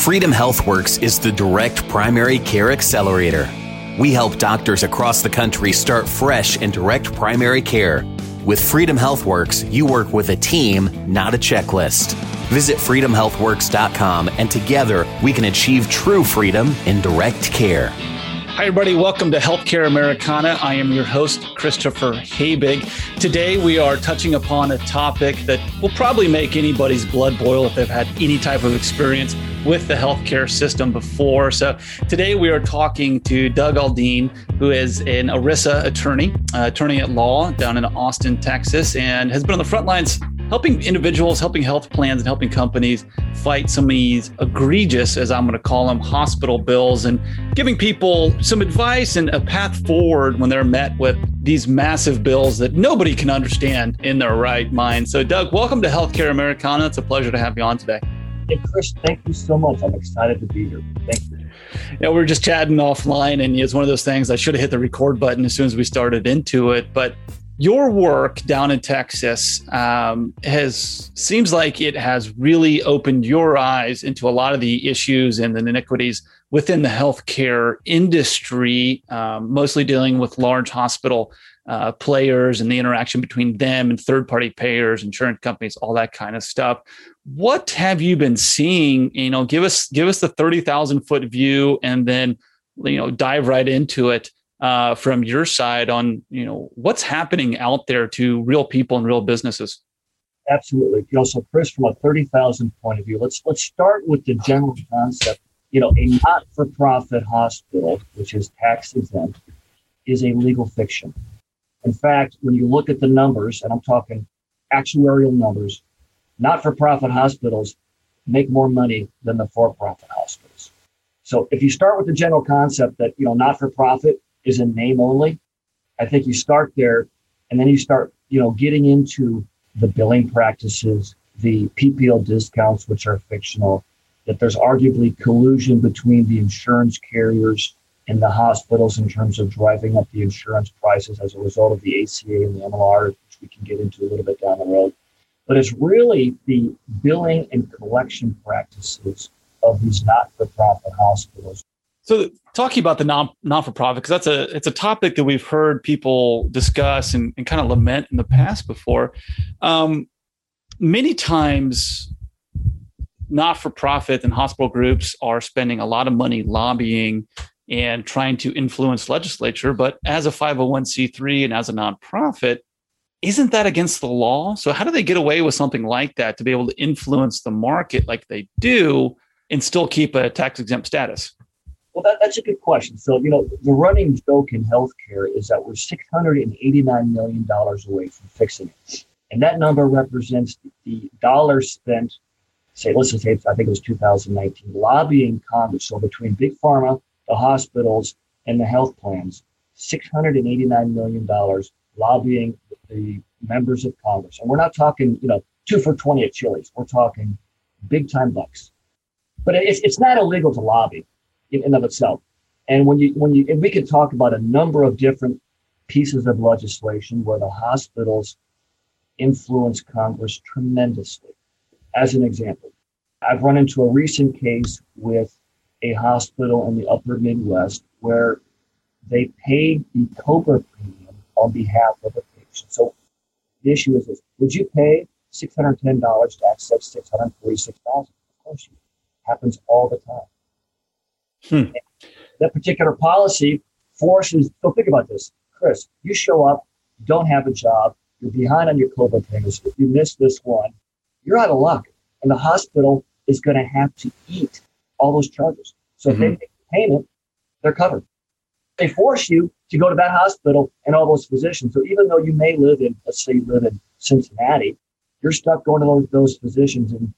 Freedom HealthWorks is the direct primary care accelerator. We help doctors across the country start fresh in direct primary care. With Freedom HealthWorks, you work with a team, not a checklist. Visit freedomhealthworks.com and together we can achieve true freedom in direct care. Hi, everybody. Welcome to Healthcare Americana. I am your host, Christopher Habig. Today, we are touching upon a topic that will probably make anybody's blood boil if they've had any type of experience with the healthcare system before. So, today we are talking to Doug Aldeen, who is an ERISA attorney, uh, attorney at law down in Austin, Texas, and has been on the front lines helping individuals, helping health plans, and helping companies fight some of these egregious, as I'm going to call them, hospital bills and giving people some advice and a path forward when they're met with these massive bills that nobody can understand in their right mind. So, Doug, welcome to Healthcare Americana. It's a pleasure to have you on today. Hey, Chris, thank you so much. I'm excited to be here. Thank you. Yeah, we were just chatting offline, and it's one of those things I should have hit the record button as soon as we started into it. But your work down in Texas um, has seems like it has really opened your eyes into a lot of the issues and the iniquities within the healthcare industry, um, mostly dealing with large hospital uh, players and the interaction between them and third-party payers, insurance companies, all that kind of stuff. What have you been seeing? You know, give us give us the thirty thousand foot view, and then you know dive right into it uh, from your side on you know what's happening out there to real people and real businesses. Absolutely. So Chris, from a thirty thousand point of view, let's let's start with the general concept. You know, a not-for-profit hospital, which is tax exempt, is a legal fiction. In fact, when you look at the numbers, and I'm talking actuarial numbers, not-for-profit hospitals make more money than the for-profit hospitals. So if you start with the general concept that you know not-for-profit is in name only. I think you start there and then you start, you know, getting into the billing practices, the PPO discounts, which are fictional, that there's arguably collusion between the insurance carriers and the hospitals in terms of driving up the insurance prices as a result of the ACA and the MLR, which we can get into a little bit down the road. But it's really the billing and collection practices of these not for profit hospitals so talking about the non non for profit because that's a it's a topic that we've heard people discuss and, and kind of lament in the past before. Um, many times, not for profit and hospital groups are spending a lot of money lobbying and trying to influence legislature. But as a 501c3 and as a nonprofit, isn't that against the law? So how do they get away with something like that to be able to influence the market like they do and still keep a tax exempt status? Well, that, that's a good question. So, you know, the running joke in healthcare is that we're $689 million away from fixing it. And that number represents the dollars spent, say, let's just say, I think it was 2019, lobbying Congress. So between Big Pharma, the hospitals, and the health plans, $689 million lobbying the members of Congress. And we're not talking, you know, two for 20 at Chili's. We're talking big time bucks. But it's, it's not illegal to lobby in and of itself. And when you when you and we can talk about a number of different pieces of legislation where the hospitals influence Congress tremendously. As an example, I've run into a recent case with a hospital in the upper Midwest where they paid the COBRA premium on behalf of the patient. So the issue is this would you pay $610 to access 646,000? Of course you happens all the time. Hmm. That particular policy forces, so think about this. Chris, you show up, you don't have a job, you're behind on your COBRA payments. If you miss this one, you're out of luck. And the hospital is going to have to eat all those charges. So mm-hmm. if they make the payment, they're covered. They force you to go to that hospital and all those physicians. So even though you may live in, let's say you live in Cincinnati, you're stuck going to those, those physicians in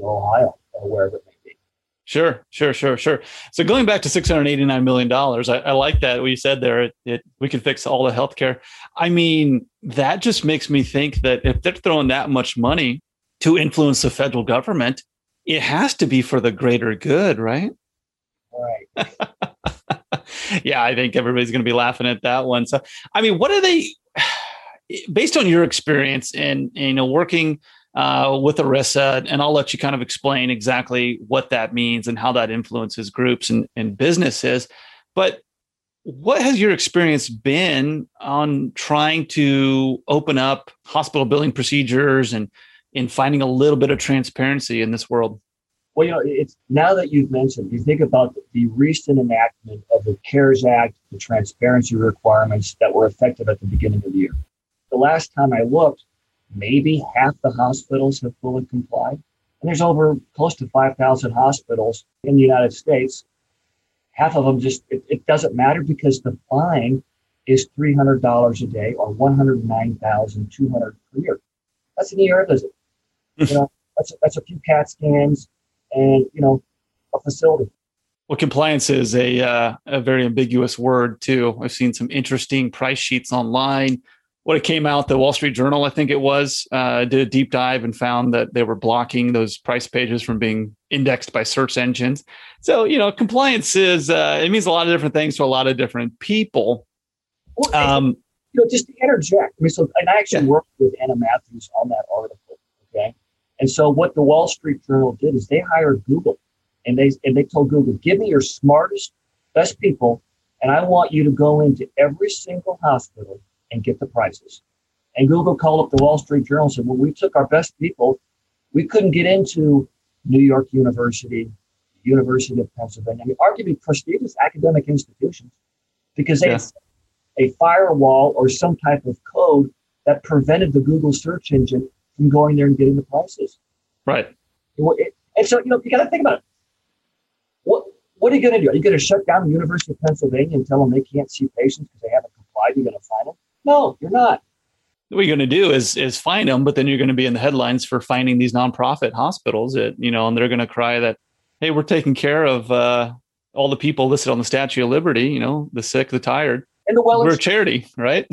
Ohio or wherever it Sure, sure, sure, sure. So going back to six hundred eighty-nine million dollars, I, I, like that what you said there. It, it, we can fix all the healthcare. I mean, that just makes me think that if they're throwing that much money to influence the federal government, it has to be for the greater good, right? Right. yeah, I think everybody's going to be laughing at that one. So, I mean, what are they? Based on your experience and you know working uh, with ERISA, and I'll let you kind of explain exactly what that means and how that influences groups and, and businesses. But what has your experience been on trying to open up hospital billing procedures and in finding a little bit of transparency in this world? Well, you know, it's now that you've mentioned, you think about the recent enactment of the CARES Act, the transparency requirements that were effective at the beginning of the year. The last time I looked, maybe half the hospitals have fully complied. And there's over close to 5,000 hospitals in the United States. Half of them just, it, it doesn't matter because the fine is $300 a day or 109,200 per year. That's an ER visit. you know, that's, that's a few CAT scans and, you know, a facility. Well, compliance is a uh, a very ambiguous word too. I've seen some interesting price sheets online what it came out, the Wall Street Journal, I think it was, uh, did a deep dive and found that they were blocking those price pages from being indexed by search engines. So, you know, compliance is, uh, it means a lot of different things to a lot of different people. Well, um, you know, just to interject, I mean, so, and I actually yeah. worked with Anna Mathews on that article. Okay. And so what the Wall Street Journal did is they hired Google and they, and they told Google, give me your smartest, best people. And I want you to go into every single hospital and get the prices. And Google called up the Wall Street Journal and said, well, we took our best people. We couldn't get into New York University, University of Pennsylvania. I mean, arguably prestigious academic institutions because they yeah. had a firewall or some type of code that prevented the Google search engine from going there and getting the prices. Right. And so, you know, you got to think about it. What, what are you going to do? Are you going to shut down the University of Pennsylvania and tell them they can't see patients because they haven't complied? You're going to fine them? No, you're not. What you're going to do is is find them, but then you're going to be in the headlines for finding these nonprofit hospitals. That you know, and they're going to cry that, hey, we're taking care of uh, all the people listed on the Statue of Liberty. You know, the sick, the tired, and the well. We're a charity, right?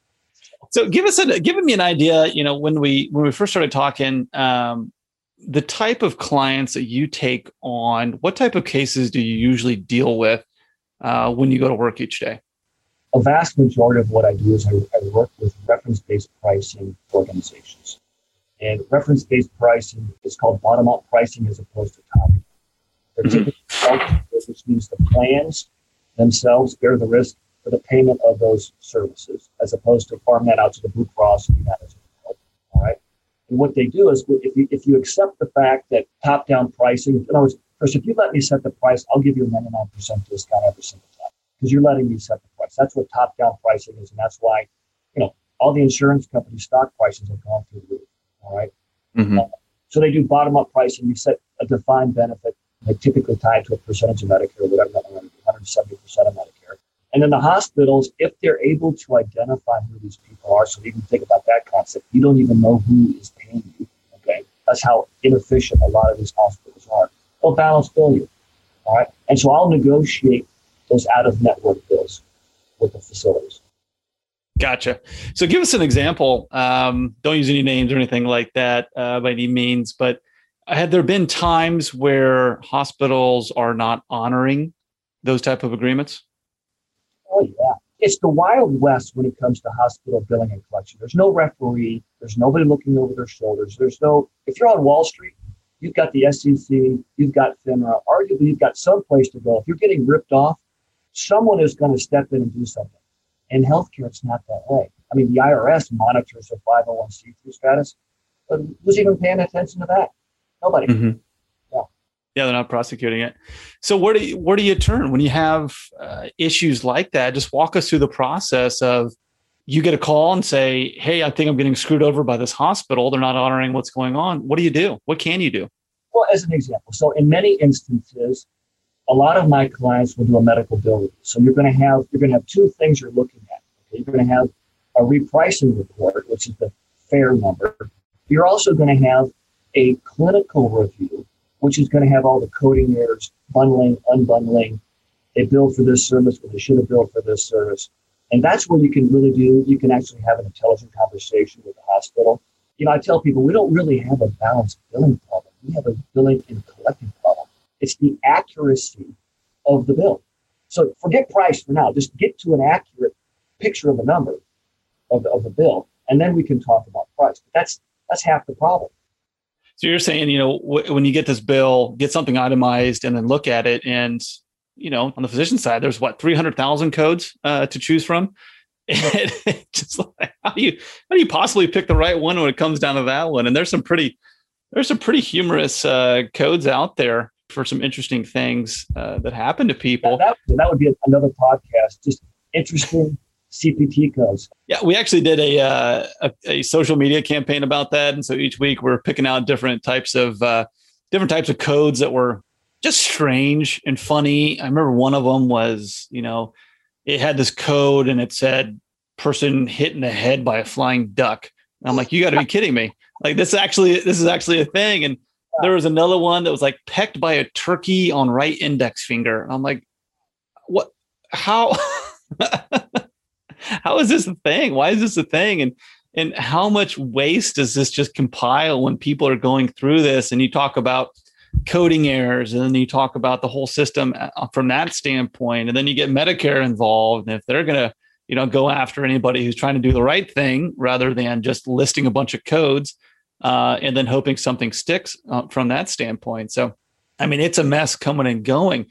so give us a give me an idea. You know, when we when we first started talking, um, the type of clients that you take on, what type of cases do you usually deal with uh, when you go to work each day? A vast majority of what I do is I, I work with reference-based pricing organizations. And reference-based pricing is called bottom-up pricing as opposed to top-down. They're mm-hmm. typically which means the plans themselves bear the risk for the payment of those services, as opposed to farm that out to the Blue Cross and United. All right. And what they do is, if you if you accept the fact that top-down pricing, in other words, first, if you let me set the price, I'll give you a 99% discount every single time because you're letting me set the price. That's what top down pricing is. And that's why, you know, all the insurance company stock prices have gone through the roof. All right? mm-hmm. uh, so they do bottom up pricing. You set a defined benefit. They typically tie it to a percentage of Medicare, whatever that 170% of Medicare. And then the hospitals, if they're able to identify who these people are, so even think about that concept, you don't even know who is paying you. Okay. That's how inefficient a lot of these hospitals are. They'll balance bill you. All right. And so I'll negotiate those out of network bills with the facilities. Gotcha. So give us an example. Um, don't use any names or anything like that uh, by any means, but had there been times where hospitals are not honoring those type of agreements? Oh yeah, it's the wild west when it comes to hospital billing and collection. There's no referee. There's nobody looking over their shoulders. There's no. If you're on Wall Street, you've got the SEC, you've got FINRA. Arguably, you've got some place to go. If you're getting ripped off, someone is going to step in and do something. In healthcare, it's not that way. I mean, the IRS monitors the 501c3 status, but who's even paying attention to that? Nobody. Mm-hmm. Yeah. Yeah, they're not prosecuting it. So where do you, where do you turn when you have uh, issues like that? Just walk us through the process of you get a call and say, "Hey, I think I'm getting screwed over by this hospital. They're not honoring what's going on." What do you do? What can you do? Well, as an example, so in many instances, a lot of my clients will do a medical bill review. So you're going to have you're going to have two things you're looking at. Okay? You're going to have a repricing report, which is the fair number. You're also going to have a clinical review, which is going to have all the coding errors, bundling, unbundling. They billed for this service when they should have billed for this service. And that's where you can really do, you can actually have an intelligent conversation with the hospital. You know, I tell people we don't really have a balanced billing problem. We have a billing and collecting problem. It's the accuracy of the bill. So forget price for now. Just get to an accurate picture of the number of the, of the bill, and then we can talk about price. But that's That's half the problem. So you're saying, you know, w- when you get this bill, get something itemized and then look at it. And, you know, on the physician side, there's what, 300,000 codes uh, to choose from. And just like, how do you, how do you possibly pick the right one when it comes down to that one? And there's some pretty, there's some pretty humorous uh, codes out there for some interesting things uh, that happen to people. That, that, that would be another podcast. Just interesting CPT codes. Yeah, we actually did a, uh, a, a social media campaign about that, and so each week we're picking out different types of uh, different types of codes that were just strange and funny. I remember one of them was, you know, it had this code and it said person hit in the head by a flying duck. And I'm like, you got to be kidding me! Like this actually, this is actually a thing. And there was another one that was like pecked by a turkey on right index finger. I'm like, what? How? how is this a thing? Why is this a thing? And and how much waste does this just compile when people are going through this? And you talk about coding errors, and then you talk about the whole system uh, from that standpoint, and then you get Medicare involved, and if they're gonna you know go after anybody who's trying to do the right thing rather than just listing a bunch of codes uh, and then hoping something sticks uh, from that standpoint. So, I mean, it's a mess coming and going.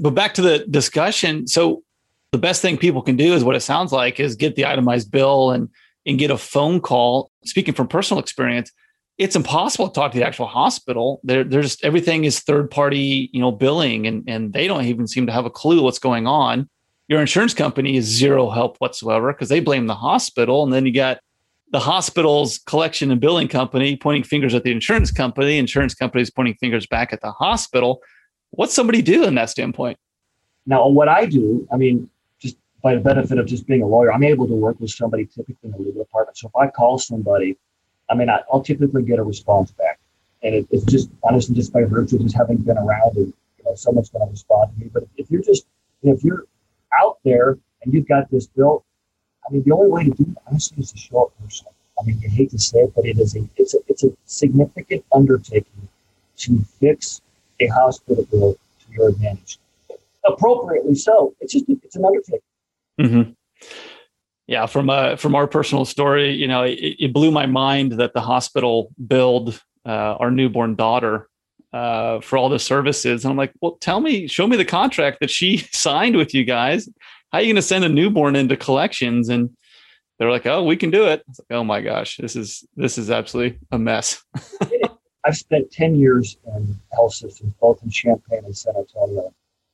But back to the discussion. So, the best thing people can do is what it sounds like is get the itemized bill and and get a phone call. Speaking from personal experience, it's impossible to talk to the actual hospital. They're, they're just everything is third party, you know, billing, and and they don't even seem to have a clue what's going on. Your insurance company is zero help whatsoever because they blame the hospital, and then you got the hospital's collection and billing company pointing fingers at the insurance company, insurance companies pointing fingers back at the hospital. What's somebody do in that standpoint? Now, what I do, I mean, just by the benefit of just being a lawyer, I'm able to work with somebody typically in the legal department. So if I call somebody, I mean, I, will typically get a response back. And it, it's just honestly just by virtue of just having been around and you know someone's going to respond to me. But if you're just if you're out there and you've got this bill, I mean, the only way to do it honestly is to show up personally. I mean, you hate to say it, but it is a it's a it's a significant undertaking to fix a hospital bill to your advantage. Appropriately so. It's just it's an undertaking. Mm-hmm. Yeah, from uh, from our personal story, you know, it, it, blew my mind that the hospital billed uh, our newborn daughter uh, for all the services. And I'm like, well, tell me, show me the contract that she signed with you guys. How are you going to send a newborn into collections? And they're like, oh, we can do it. Like, oh my gosh, this is this is absolutely a mess. I've spent 10 years in health systems, both in Champaign and San Antonio.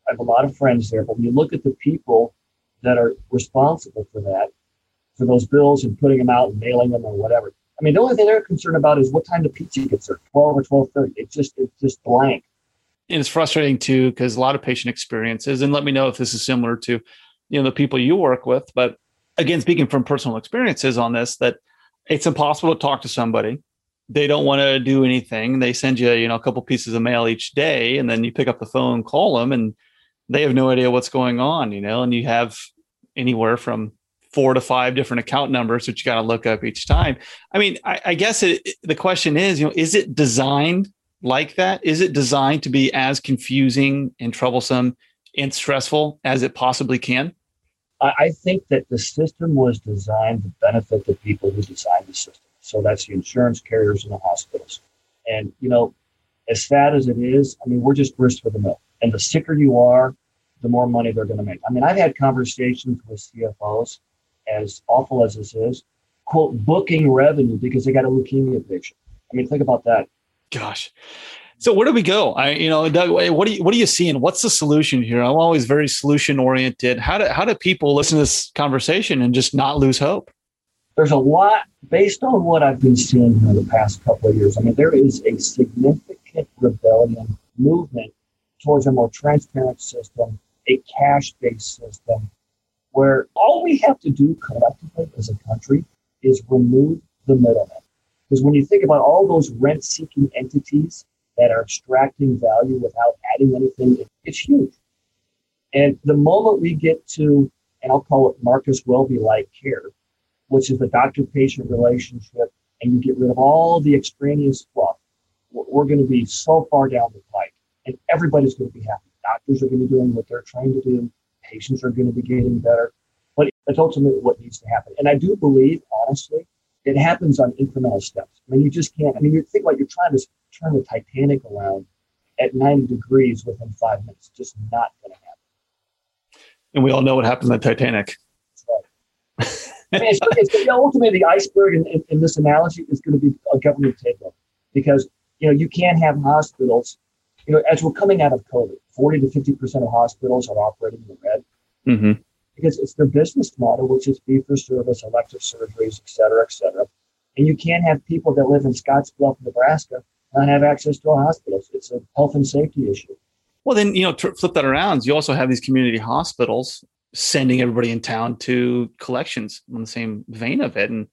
I have a lot of friends there, but when you look at the people that are responsible for that, for those bills and putting them out and mailing them or whatever. I mean, the only thing they're concerned about is what time the pizza gets served, 12 or 12.30. It's just, it's just blank. And it's frustrating too, because a lot of patient experiences, and let me know if this is similar to, you know, the people you work with. But again, speaking from personal experiences on this, that it's impossible to talk to somebody. They don't want to do anything. They send you, you know, a couple pieces of mail each day, and then you pick up the phone, call them, and they have no idea what's going on, you know, and you have anywhere from four to five different account numbers which you got to look up each time. I mean, I, I guess it, the question is, you know, is it designed like that? Is it designed to be as confusing and troublesome and stressful as it possibly can? I think that the system was designed to benefit the people who designed the system. So that's the insurance carriers and the hospitals. And, you know, as sad as it is, I mean, we're just grist for the mill. And the sicker you are, the more money they're going to make. I mean, I've had conversations with CFOs, as awful as this is, quote, booking revenue because they got a leukemia patient. I mean, think about that. Gosh. So where do we go? I, you know, Doug, what are you, what are you seeing? What's the solution here? I'm always very solution oriented. How do, how do people listen to this conversation and just not lose hope? There's a lot based on what I've been seeing in the past couple of years. I mean, there is a significant rebellion movement towards a more transparent system, a cash based system, where all we have to do collectively as a country is remove the middleman. Because when you think about all those rent seeking entities that are extracting value without adding anything, it's huge. And the moment we get to, and I'll call it Marcus Welby like care, which is the doctor patient relationship, and you get rid of all the extraneous fluff, we're going to be so far down the pipe and everybody's going to be happy. Doctors are going to be doing what they're trying to do. Patients are going to be getting better. But that's ultimately what needs to happen. And I do believe, honestly, it happens on incremental steps. I mean, you just can't. I mean, you think about you're trying to turn the Titanic around at 90 degrees within five minutes. Just not going to happen. And we all know what happened on Titanic. Right. I mean, it's, it's, you know, ultimately the iceberg in, in, in this analogy is going to be a government takeover because you know you can't have hospitals. You know, as we're coming out of COVID, 40 to 50 percent of hospitals are operating in the red. Mm-hmm because it's their business model, which is fee for service, elective surgeries, et cetera, et cetera. And you can't have people that live in Scottsbluff, Nebraska, not have access to a hospital. It's a health and safety issue. Well, then, you know, flip that around, you also have these community hospitals sending everybody in town to collections on the same vein of it. And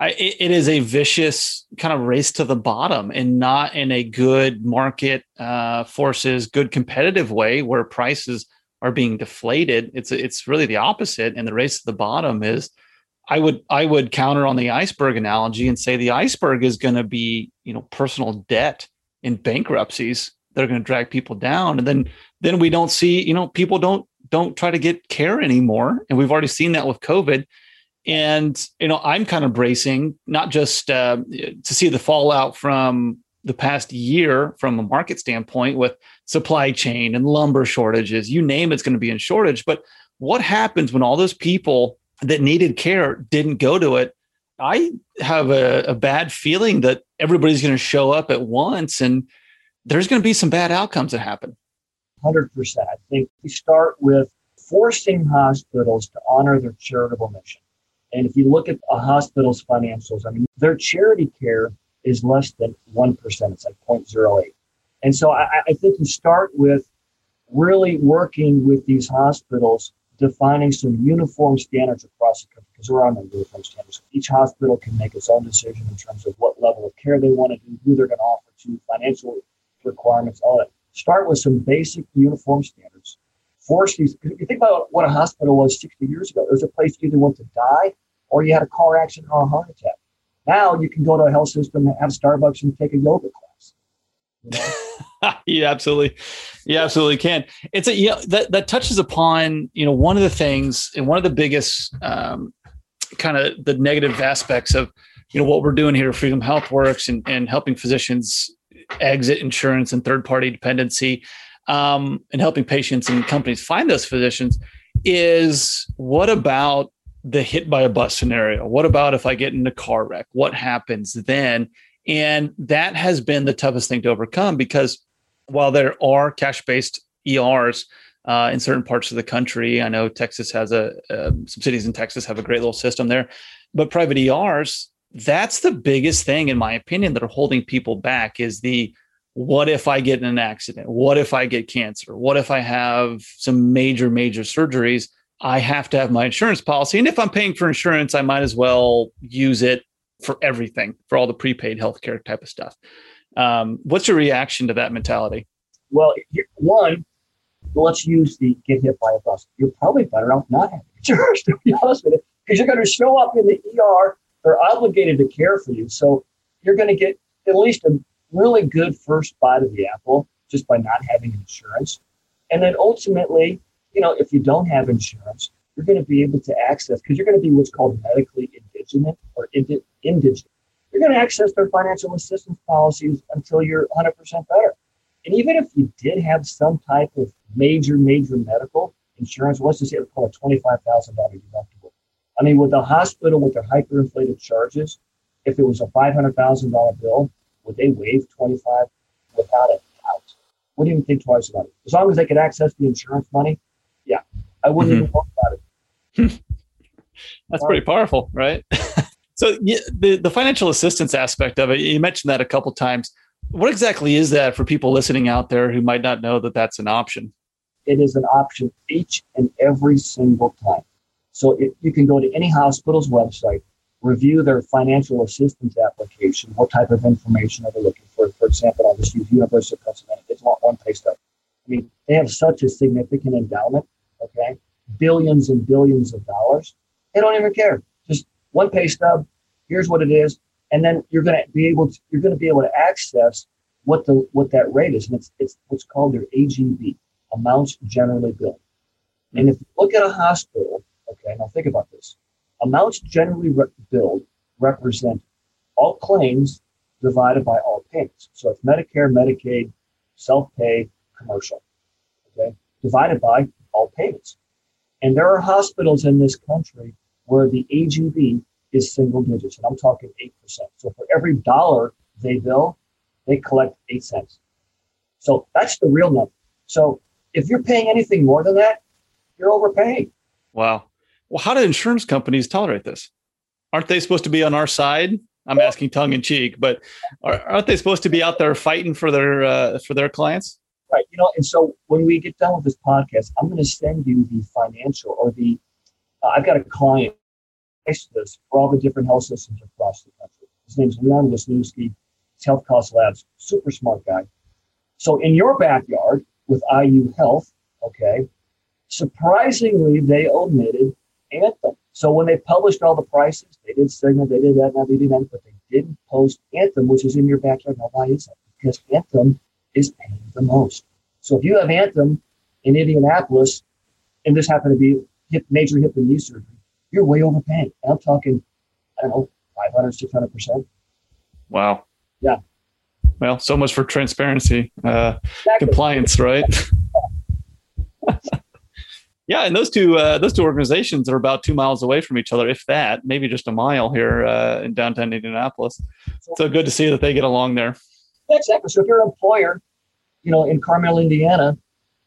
I, it, it is a vicious kind of race to the bottom and not in a good market uh, forces, good competitive way where prices are being deflated. It's it's really the opposite. And the race to the bottom is, I would I would counter on the iceberg analogy and say the iceberg is going to be you know personal debt and bankruptcies that are going to drag people down, and then then we don't see you know people don't don't try to get care anymore, and we've already seen that with COVID. And you know I'm kind of bracing not just uh, to see the fallout from the past year from a market standpoint with supply chain and lumber shortages, you name it's going to be in shortage. But what happens when all those people that needed care didn't go to it? I have a, a bad feeling that everybody's going to show up at once and there's going to be some bad outcomes that happen. 100%. I think we start with forcing hospitals to honor their charitable mission. And if you look at a hospital's financials, I mean, their charity care is less than 1%. It's like 0.08. And so I, I think you start with really working with these hospitals, defining some uniform standards across the country, because there are no uniform standards. Each hospital can make its own decision in terms of what level of care they want to do, who they're going to offer to, financial requirements, all that. Start with some basic uniform standards. Force these, if you think about what a hospital was 60 years ago, it was a place you either went to die or you had a car accident or a heart attack. Now you can go to a health system, have Starbucks, and take a yoga class. You, absolutely, you absolutely can. It's a you know, that that touches upon you know one of the things and one of the biggest um, kind of the negative aspects of you know what we're doing here at Freedom Health Works and, and helping physicians exit insurance and third party dependency um, and helping patients and companies find those physicians is what about the hit by a bus scenario? What about if I get in a car wreck? What happens then? And that has been the toughest thing to overcome because while there are cash based ERs uh, in certain parts of the country, I know Texas has a, uh, some cities in Texas have a great little system there, but private ERs, that's the biggest thing, in my opinion, that are holding people back is the what if I get in an accident? What if I get cancer? What if I have some major, major surgeries? I have to have my insurance policy. And if I'm paying for insurance, I might as well use it for everything, for all the prepaid healthcare type of stuff. Um, what's your reaction to that mentality? Well, one, let's use the get hit by a bus. You're probably better off not having insurance, to be honest with you, because you're going to show up in the ER. They're obligated to care for you. So you're going to get at least a really good first bite of the apple just by not having insurance. And then ultimately, you know, if you don't have insurance, you're going to be able to access because you're going to be what's called medically indigent or indi- indigent. You're going to access their financial assistance policies until you're 100% better. And even if you did have some type of major, major medical insurance, let's just say it's called a $25,000 deductible. I mean, with the hospital with their hyperinflated charges, if it was a $500,000 bill, would they waive 25 without a doubt? Wouldn't even think twice about it. As long as they could access the insurance money, I wouldn't mm-hmm. even talk about it. That's pretty powerful, right? so yeah, the the financial assistance aspect of it, you mentioned that a couple times. What exactly is that for people listening out there who might not know that that's an option? It is an option each and every single time. So you can go to any hospital's website, review their financial assistance application. What type of information are they looking for? For example, I'll just use University of Pennsylvania. It's one pay stub. I mean, they have such a significant endowment, okay? Billions and billions of dollars. They don't even care. Just one pay stub. Here's what it is. And then you're going to be able to, you're going to be able to access what the, what that rate is. And it's, it's what's called their AGB, amounts generally billed. And if you look at a hospital, okay, now think about this. Amounts generally billed represent all claims divided by all payments. So it's Medicare, Medicaid, self-pay, commercial, okay, divided by all payments. And there are hospitals in this country where the AGB is single digits, and I'm talking 8%. So for every dollar they bill, they collect 8 cents. So that's the real number. So if you're paying anything more than that, you're overpaying. Wow. Well, how do insurance companies tolerate this? Aren't they supposed to be on our side? I'm asking tongue in cheek, but aren't they supposed to be out there fighting for their uh, for their clients? Right. You know, and so when we get done with this podcast, I'm going to send you the financial or the. Uh, I've got a client this for all the different health systems across the country. His name's Leon Wisniewski. He's Health Cost Labs, super smart guy. So in your backyard with IU Health, okay, surprisingly they omitted Anthem. So when they published all the prices, they did Cigna, they did that, now they did that, but they didn't post Anthem, which is in your backyard. Now, why is that? Because Anthem is paying the most. So if you have Anthem in Indianapolis, and this happened to be hip, major hip and knee surgery, you're way overpaying. And I'm talking, I don't know, 500, 600%. Wow. Yeah. Well, so much for transparency, uh, exactly. compliance, right? yeah, and those two uh, those two organizations are about two miles away from each other, if that, maybe just a mile here uh, in downtown Indianapolis. So good to see that they get along there. Exactly. So if you're an employer, you know, in Carmel, Indiana,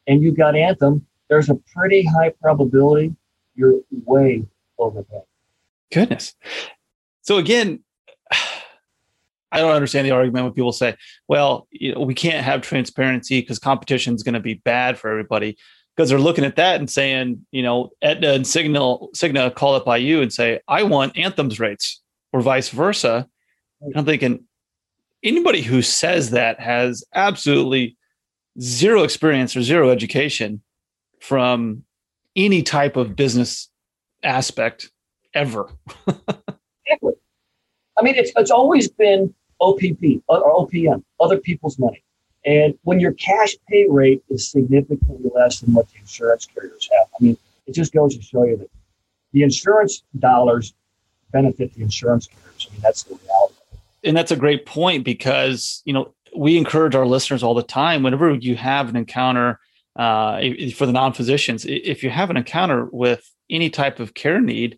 and you've got Anthem, there's a pretty high probability you're way overpaid. Goodness. So again, I don't understand the argument when people say, "Well, you know, we can't have transparency because competition is going to be bad for everybody." Because they're looking at that and saying, you know, Aetna and Signal, Cigna call up IU and say, "I want Anthem's rates," or vice versa. And I'm thinking, anybody who says that has absolutely zero experience or zero education from any type of business aspect ever. exactly. I mean, it's it's always been OPP or OPM, other people's money. And when your cash pay rate is significantly less than what the insurance carriers have, I mean, it just goes to show you that the insurance dollars benefit the insurance carriers. I mean, that's the reality. And that's a great point because, you know, we encourage our listeners all the time whenever you have an encounter uh, for the non-physicians, if you have an encounter with any type of care need,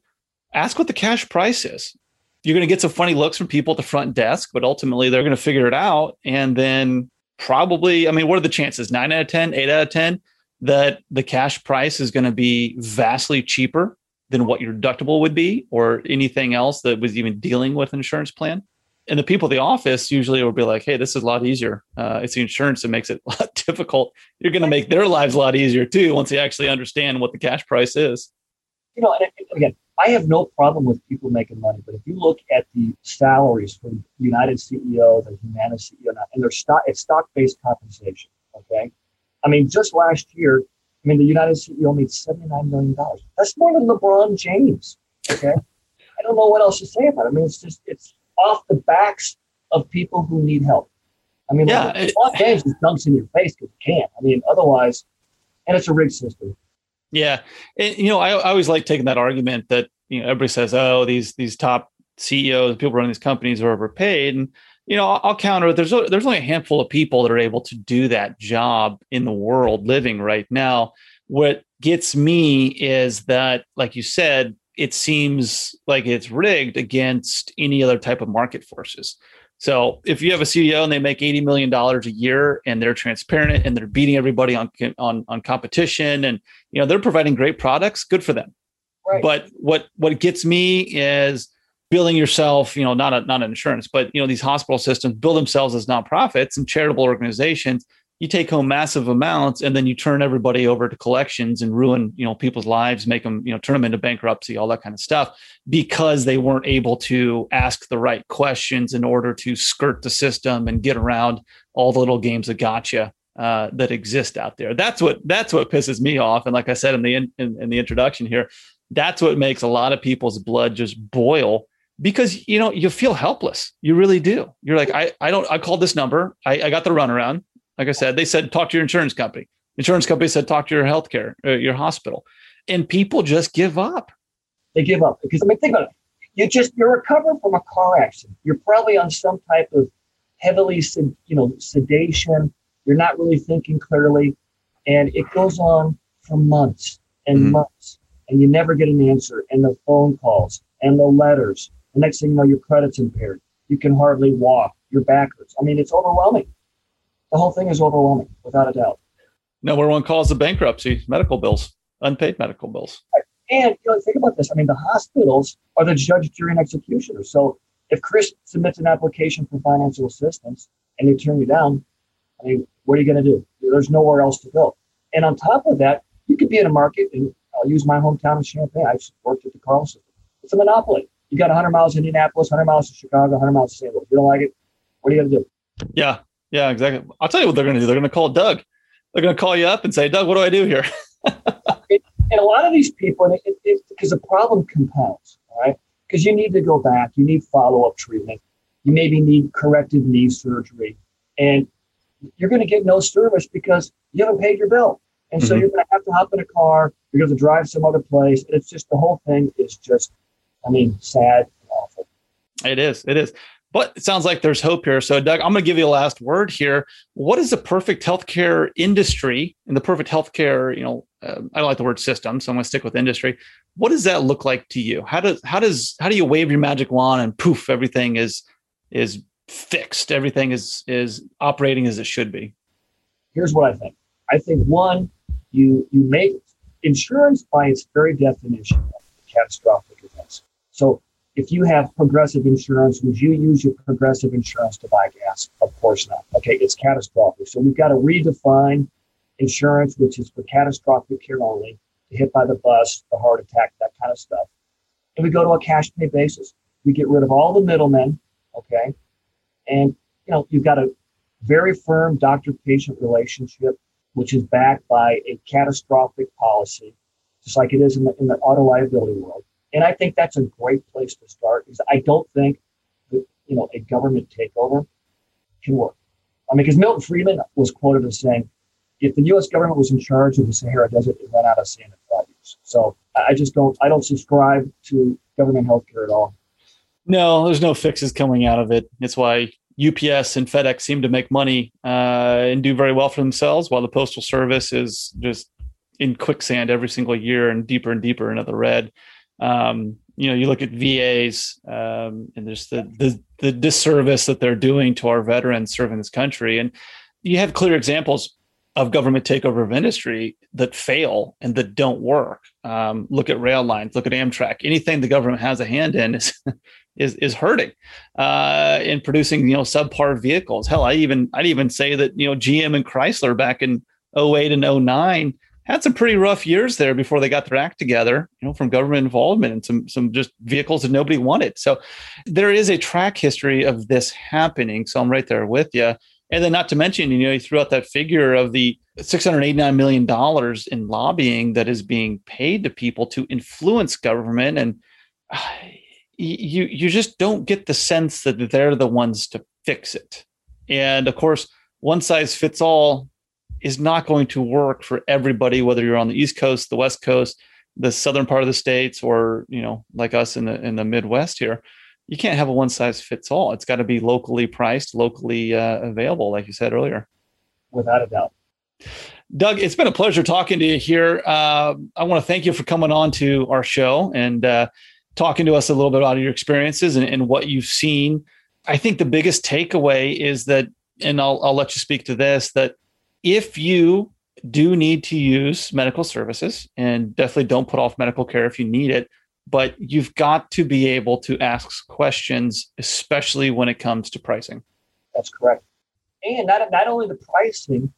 ask what the cash price is. You're going to get some funny looks from people at the front desk, but ultimately they're going to figure it out. And then probably, I mean, what are the chances? Nine out of 10, eight out of 10 that the cash price is going to be vastly cheaper than what your deductible would be or anything else that was even dealing with an insurance plan? And the people at the office usually will be like, "Hey, this is a lot easier. Uh, it's the insurance that makes it a lot difficult. You're going to make their lives a lot easier too once they actually understand what the cash price is." you know, and again, I have no problem with people making money, but if you look at the salaries for United CEO, the Humana CEO, and their stock, it's stock-based compensation. Okay, I mean, just last year, I mean, the United CEO made seventy-nine million dollars. That's more than LeBron James. Okay, I don't know what else to say about it. I mean, it's just it's off the backs of people who need help. I mean, yeah, LeBron James just dumps in your face because you can't. I mean, otherwise, and it's a rigged system. Yeah, and, you know, I, I always like taking that argument that you know everybody says, "Oh, these these top CEOs, people running these companies are overpaid," and you know, I'll, I'll counter. There's a, there's only a handful of people that are able to do that job in the world living right now. What gets me is that, like you said, it seems like it's rigged against any other type of market forces. So if you have a CEO and they make eighty million dollars a year and they're transparent and they're beating everybody on on on competition and you know they're providing great products, good for them. Right. But what what gets me is building yourself, you know, not a, not an insurance, but you know these hospital systems build themselves as nonprofits and charitable organizations you take home massive amounts and then you turn everybody over to collections and ruin you know people's lives make them you know turn them into bankruptcy all that kind of stuff because they weren't able to ask the right questions in order to skirt the system and get around all the little games of gotcha uh, that exist out there. That's what that's what pisses me off. And like i said in the in, in, in the introduction here that's what makes a lot of people's blood just boil because you know you feel helpless. You really do. You're like i i don't i called this number. I, I got the runaround like I said, they said talk to your insurance company. Insurance company said talk to your healthcare, uh, your hospital, and people just give up. They give up because I mean, think about it. You just you're recovering from a car accident. You're probably on some type of heavily, you know, sedation. You're not really thinking clearly, and it goes on for months and mm-hmm. months, and you never get an answer. And the phone calls and the letters. The next thing you know, your credit's impaired. You can hardly walk. Your back hurts. I mean, it's overwhelming. The whole thing is overwhelming, without a doubt. Number one cause of bankruptcy: medical bills, unpaid medical bills. And you know, think about this. I mean, the hospitals are the judge, jury, and executioner. So if Chris submits an application for financial assistance and they turn you down, I mean, what are you going to do? There's nowhere else to go. And on top of that, you could be in a market, and I'll use my hometown of Champaign. I've worked at the Carle System. It's a monopoly. You got 100 miles in Indianapolis, 100 miles to Chicago, 100 miles to St. Louis. You don't like it? What are you going to do? Yeah, yeah, exactly. I'll tell you what they're going to do. They're going to call Doug. They're going to call you up and say, Doug, what do I do here? it, and a lot of these people, because the problem compounds, right? Because you need to go back, you need follow up treatment, you maybe need corrective knee surgery, and you're going to get no service because you haven't paid your bill. And so mm-hmm. you're going to have to hop in a car, you're going to drive some other place. And it's just the whole thing is just, I mean, sad and awful. It is. It is. But it sounds like there's hope here. So, Doug, I'm going to give you a last word here. What is the perfect healthcare industry and the perfect healthcare, you know, uh, I don't like the word system, so I'm going to stick with industry. What does that look like to you? How does how does how do you wave your magic wand and poof, everything is is fixed, everything is is operating as it should be? Here's what I think. I think one, you you make insurance by its very definition catastrophic events. So if you have progressive insurance, would you use your progressive insurance to buy gas? Of course not. Okay, it's catastrophic. So we've got to redefine insurance, which is for catastrophic care only, to hit by the bus, the heart attack, that kind of stuff. And we go to a cash pay basis. We get rid of all the middlemen, okay? And you know, you've got a very firm doctor-patient relationship, which is backed by a catastrophic policy, just like it is in the in the auto liability world. And I think that's a great place to start because I don't think that you know a government takeover can work. I mean, because Milton Friedman was quoted as saying, if the U.S. government was in charge of the Sahara Desert, it ran out of sand in five years. So I just don't, I don't subscribe to government healthcare at all. No, there's no fixes coming out of it. It's why UPS and FedEx seem to make money uh, and do very well for themselves, while the Postal Service is just in quicksand every single year and deeper and deeper into the red. Um, you know, you look at VAs um, and there's the, the the disservice that they're doing to our veterans serving this country, and you have clear examples of government takeover of industry that fail and that don't work. Um, look at rail lines, look at Amtrak. Anything the government has a hand in is is is hurting uh, in producing you know subpar vehicles. Hell, I even I'd even say that you know GM and Chrysler back in 08 and 09 had some pretty rough years there before they got their act together, you know, from government involvement and some some just vehicles that nobody wanted. So there is a track history of this happening. So I'm right there with you. And then, not to mention, you know, you threw out that figure of the $689 million in lobbying that is being paid to people to influence government. And uh, you, you just don't get the sense that they're the ones to fix it. And of course, one size fits all is not going to work for everybody, whether you're on the East Coast, the West Coast, the southern part of the states, or, you know, like us in the in the Midwest here you can't have a one size fits all. It's got to be locally priced, locally uh, available, like you said earlier. Without a doubt. Doug, it's been a pleasure talking to you here. Uh, I want to thank you for coming on to our show and uh, talking to us a little bit about your experiences and, and, what you've seen. I think the biggest takeaway is that, and I'll, I'll let you speak to this, that if you do need to use medical services and definitely don't put off medical care if you need it, but you've got to be able to ask questions, especially when it comes to pricing. That's correct. And not, not only the pricing,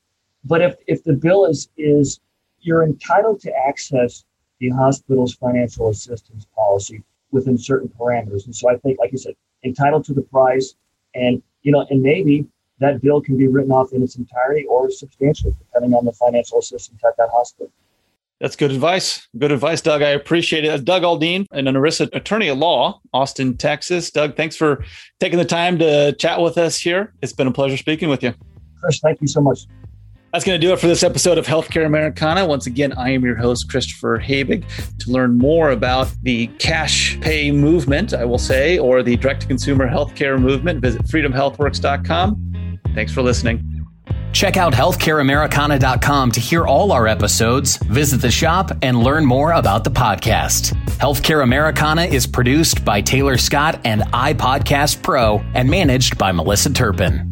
but if, if the bill is, is you're entitled to access the hospital's financial assistance policy within certain parameters. And so I think, like you said, entitled to the price and, you know, and maybe that bill can be written off in its entirety or substantially, depending on the financial assistance at that hospital. That's good advice. Good advice, Doug. I appreciate it. Doug Aldeen, an ERISA attorney at law, Austin, Texas. Doug, thanks for taking the time to chat with us here. It's been a pleasure speaking with you. Chris, thank you so much. That's going to do it for this episode of Healthcare Americana. Once again, I am your host, Christopher Habig. To learn more about the cash pay movement, I will say, or the direct to consumer healthcare movement, visit freedomhealthworks.com. Thanks for listening. Check out healthcareamericana.com to hear all our episodes, visit the shop, and learn more about the podcast. Healthcare Americana is produced by Taylor Scott and iPodcast Pro and managed by Melissa Turpin.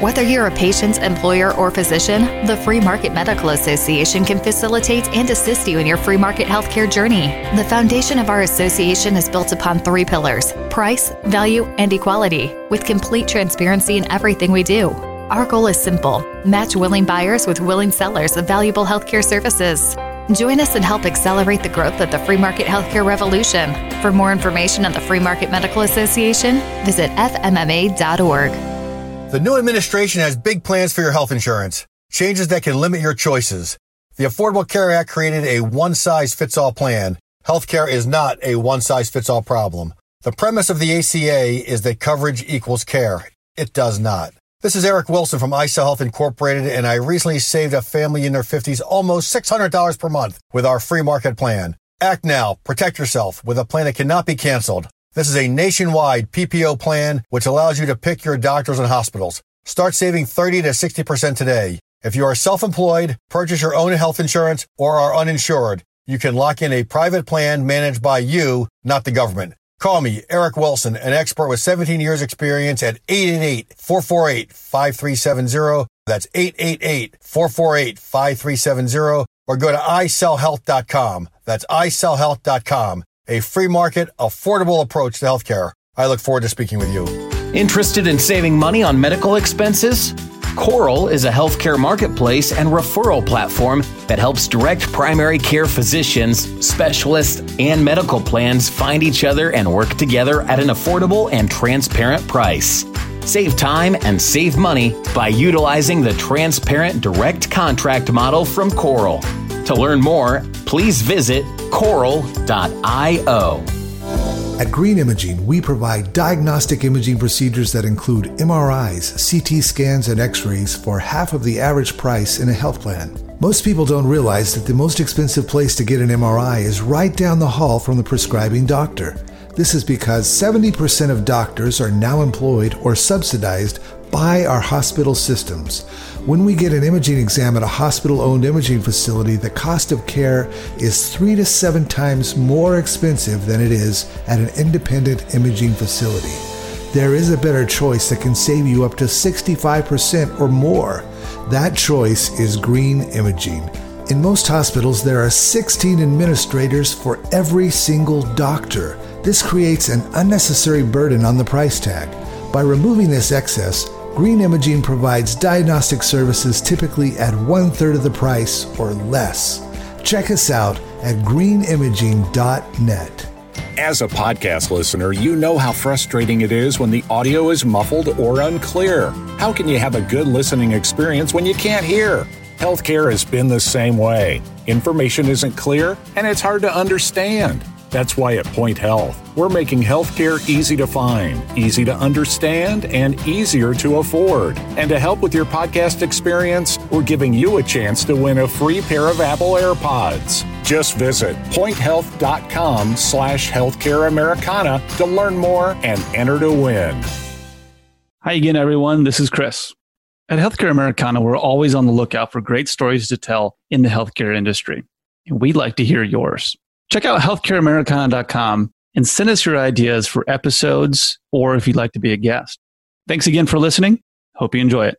Whether you're a patient, employer, or physician, the Free Market Medical Association can facilitate and assist you in your free market healthcare journey. The foundation of our association is built upon three pillars price, value, and equality, with complete transparency in everything we do. Our goal is simple match willing buyers with willing sellers of valuable healthcare services. Join us and help accelerate the growth of the free market healthcare revolution. For more information on the Free Market Medical Association, visit fmma.org. The new administration has big plans for your health insurance, changes that can limit your choices. The Affordable Care Act created a one size fits all plan. Healthcare is not a one size fits all problem. The premise of the ACA is that coverage equals care. It does not. This is Eric Wilson from ISA Health Incorporated, and I recently saved a family in their 50s almost $600 per month with our free market plan. Act now. Protect yourself with a plan that cannot be canceled. This is a nationwide PPO plan which allows you to pick your doctors and hospitals. Start saving 30 to 60% today. If you are self-employed, purchase your own health insurance, or are uninsured, you can lock in a private plan managed by you, not the government. Call me, Eric Wilson, an expert with 17 years experience at 888-448-5370. That's 888-448-5370 or go to iSellHealth.com. That's iSellHealth.com a free market, affordable approach to healthcare. I look forward to speaking with you. Interested in saving money on medical expenses? Coral is a healthcare marketplace and referral platform that helps direct primary care physicians, specialists, and medical plans find each other and work together at an affordable and transparent price. Save time and save money by utilizing the transparent direct contract model from Coral. To learn more, please visit coral.io. At Green Imaging, we provide diagnostic imaging procedures that include MRIs, CT scans, and x rays for half of the average price in a health plan. Most people don't realize that the most expensive place to get an MRI is right down the hall from the prescribing doctor. This is because 70% of doctors are now employed or subsidized by our hospital systems. When we get an imaging exam at a hospital owned imaging facility, the cost of care is three to seven times more expensive than it is at an independent imaging facility. There is a better choice that can save you up to 65% or more. That choice is Green Imaging. In most hospitals, there are 16 administrators for every single doctor. This creates an unnecessary burden on the price tag. By removing this excess, Green Imaging provides diagnostic services typically at one third of the price or less. Check us out at greenimaging.net. As a podcast listener, you know how frustrating it is when the audio is muffled or unclear. How can you have a good listening experience when you can't hear? Healthcare has been the same way. Information isn't clear and it's hard to understand. That's why at Point Health, we're making healthcare easy to find, easy to understand, and easier to afford. And to help with your podcast experience, we're giving you a chance to win a free pair of Apple AirPods. Just visit pointhealth.com slash healthcareamericana to learn more and enter to win. Hi again, everyone. This is Chris. At Healthcare Americana, we're always on the lookout for great stories to tell in the healthcare industry. And we'd like to hear yours. Check out healthcareamericana.com and send us your ideas for episodes or if you'd like to be a guest. Thanks again for listening. Hope you enjoy it.